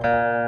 Música